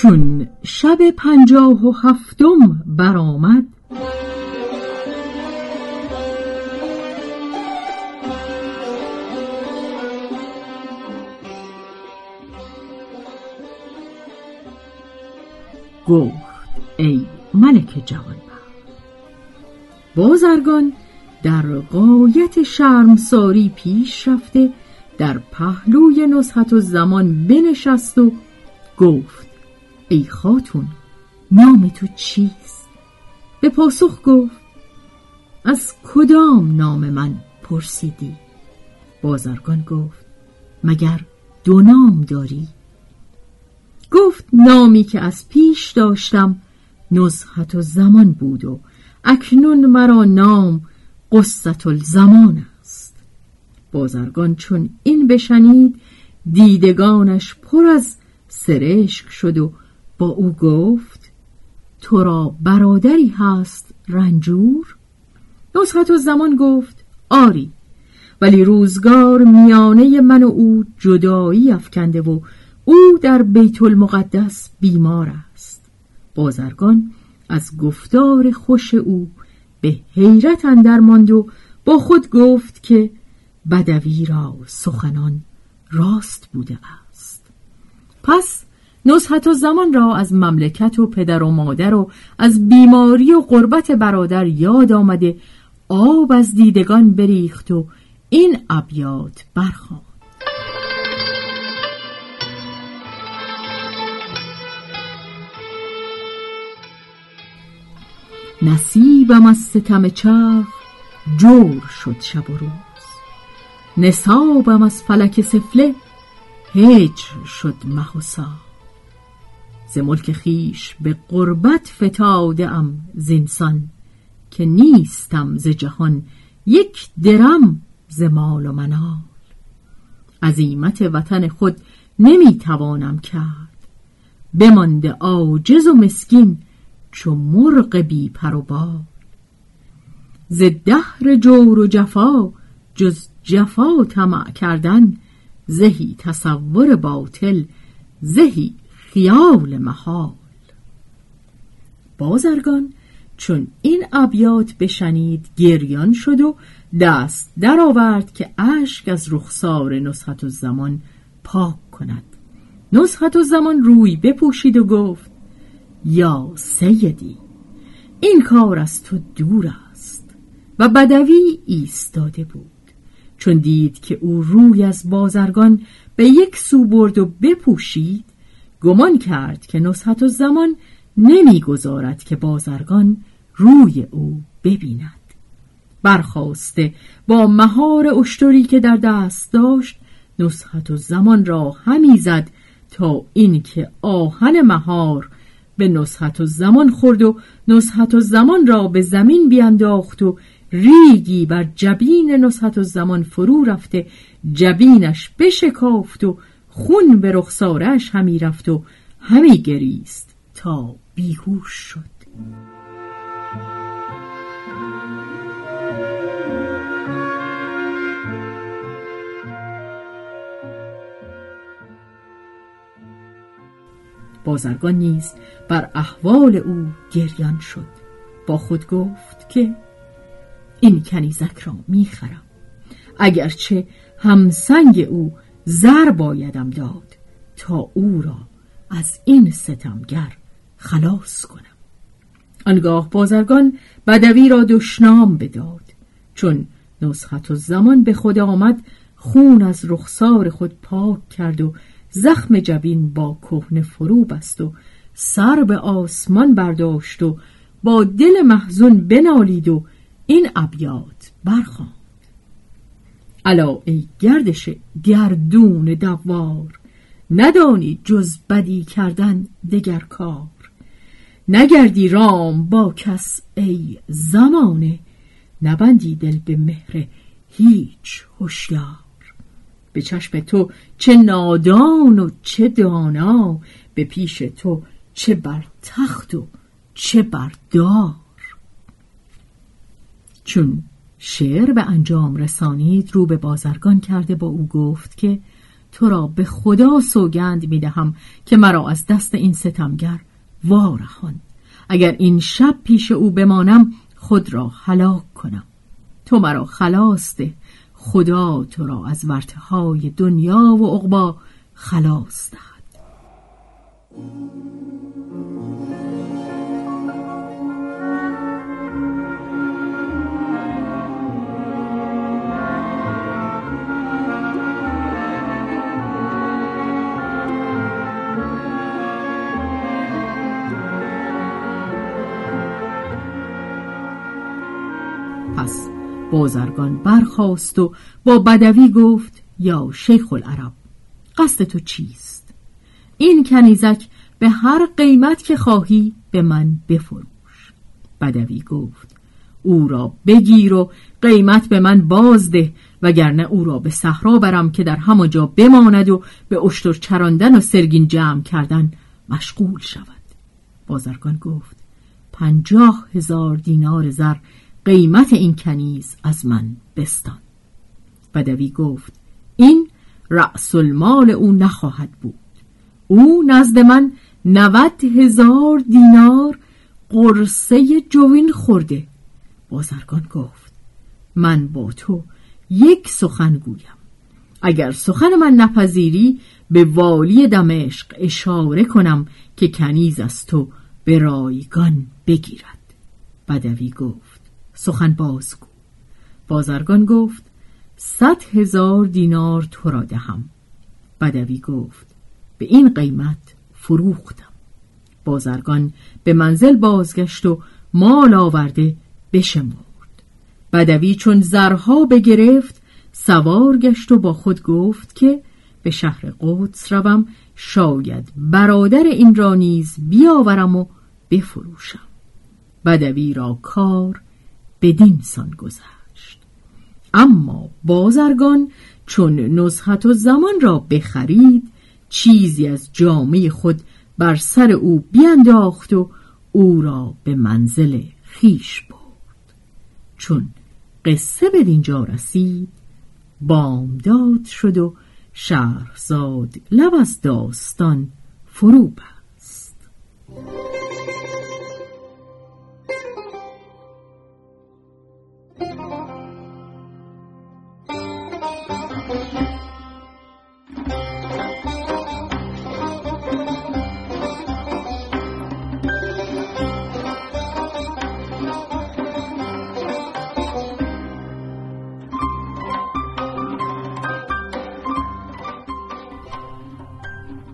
چون شب پنجاه و هفتم برآمد. گفت ای ملک جوان بازرگان در قایت شرمساری پیش رفته در پهلوی نصحت و زمان بنشست و گفت ای خاتون نام تو چیست؟ به پاسخ گفت از کدام نام من پرسیدی؟ بازرگان گفت مگر دو نام داری؟ گفت نامی که از پیش داشتم نزحت و زمان بود و اکنون مرا نام قصت الزمان است بازرگان چون این بشنید دیدگانش پر از سرشک شد و با او گفت تو را برادری هست رنجور؟ نسخت و زمان گفت آری ولی روزگار میانه من و او جدایی افکنده و او در بیت المقدس بیمار است. بازرگان از گفتار خوش او به حیرت اندر ماند و با خود گفت که بدوی را سخنان راست بوده است. پس نصحت و زمان را از مملکت و پدر و مادر و از بیماری و قربت برادر یاد آمده آب از دیدگان بریخت و این ابیات برخواند نصیبم از ستم چرخ جور شد شب و روز. نصابم از فلک سفله هجر شد مه ز ملک خیش به قربت فتاده ام زینسان که نیستم ز جهان یک درم ز مال و منال. عزیمت وطن خود نمی توانم کرد. بمانده عاجز و مسکین چو مرغ بی پر و بال. ز دهر جور و جفا جز جفا طمع کردن زهی تصور باطل زهی خیال محال. بازرگان چون این ابیات بشنید گریان شد و دست درآورد که اشک از رخسار نسخت و زمان پاک کند. نسخت و زمان روی بپوشید و گفت یا سیدی این کار از تو دور است و بدوی ایستاده بود. چون دید که او روی از بازرگان به یک سو برد و بپوشید گمان کرد که نصحت و زمان نمی‌گذارد که بازرگان روی او ببیند. برخواسته با مهار اشتری که در دست داشت نصحت و زمان را همی زد تا اینکه آهن مهار به نصحت و زمان خورد و نصحت و زمان را به زمین بیانداخت و ریگی بر جبین نصحت و زمان فرو رفته جبینش بشکافت و خون به رخسارش همی رفت و همی گریست تا بیهوش شد. بازرگان نیز بر احوال او گریان شد. با خود گفت که این کنیزک را می‌خرم. اگرچه همسنگ او زر بایدم داد تا او را از این ستمگر خلاص کنم. آنگاه بازرگان بدوی را دشنام بداد. چون نسخت و زمان به خود آمد خون از رخسار خود پاک کرد و زخم جبین با کهنه فرو بست و سر به آسمان برداشت و با دل محزون بنالید و این ابیات برخواند الا ای گردش گردون دوار ندانی جز بدی کردن دگر کار. نگردی رام با کس ای زمانه نبندی دل به مهر هیچ هوشیار. به چشم تو چه نادان و چه دانا به پیش تو چه بر تخت و چه بر دار. چون شعر به انجام رسانید رو به بازرگان کرده با او گفت که تو را به خدا سوگند می دهم که مرا از دست این ستمگر وارهان. اگر این شب پیش او بمانم خود را هلاک کنم. تو مرا خلاص خدا تو را از ورته دنیا و عقبا خلاص دهد. بازرگان برخاست و با بدوی گفت یا شیخ العرب قصد تو چیست؟ این کنیزک به هر قیمت که خواهی به من بفروش. بدوی گفت او را بگیر و قیمت به من بازده وگرنه او را به صحرا برم که در همانجا بماند و به اشتر چراندن و سرگین جمع کردن مشغول شود. بازرگان گفت پنجاه هزار دینار زر قیمت این کنیز از من بستان. بدوی گفت این رأس المال او نخواهد بود. او نزد من نود هزار دینار قرصه جوین خورده. بازرگان گفت من با تو یک سخن گویم. اگر سخن من نپذیری به والی دمشق اشاره کنم که کنیز از تو به رایگان بگیرد. بدوی گفت سخن بازگو. بازرگان گفت صد هزار دینار تو را دهم. بدوی گفت به این قیمت فروختم. بازرگان به منزل بازگشت و مال آورده بشمرد. بدوی چون زرها بگرفت سوار گشت و با خود گفت که به شهر قدس روم شاید برادر این را نیز بیاورم و بفروشم. بدوی را کار بدین سان گذشت. اما بازرگان چون نزحت و زمان را بخرید چیزی از جامعه خود بر سر او بینداخت و او را به منزل خیش برد. چون قصه به دینجا رسید بامداد شد و شهرزاد لب از داستان فرو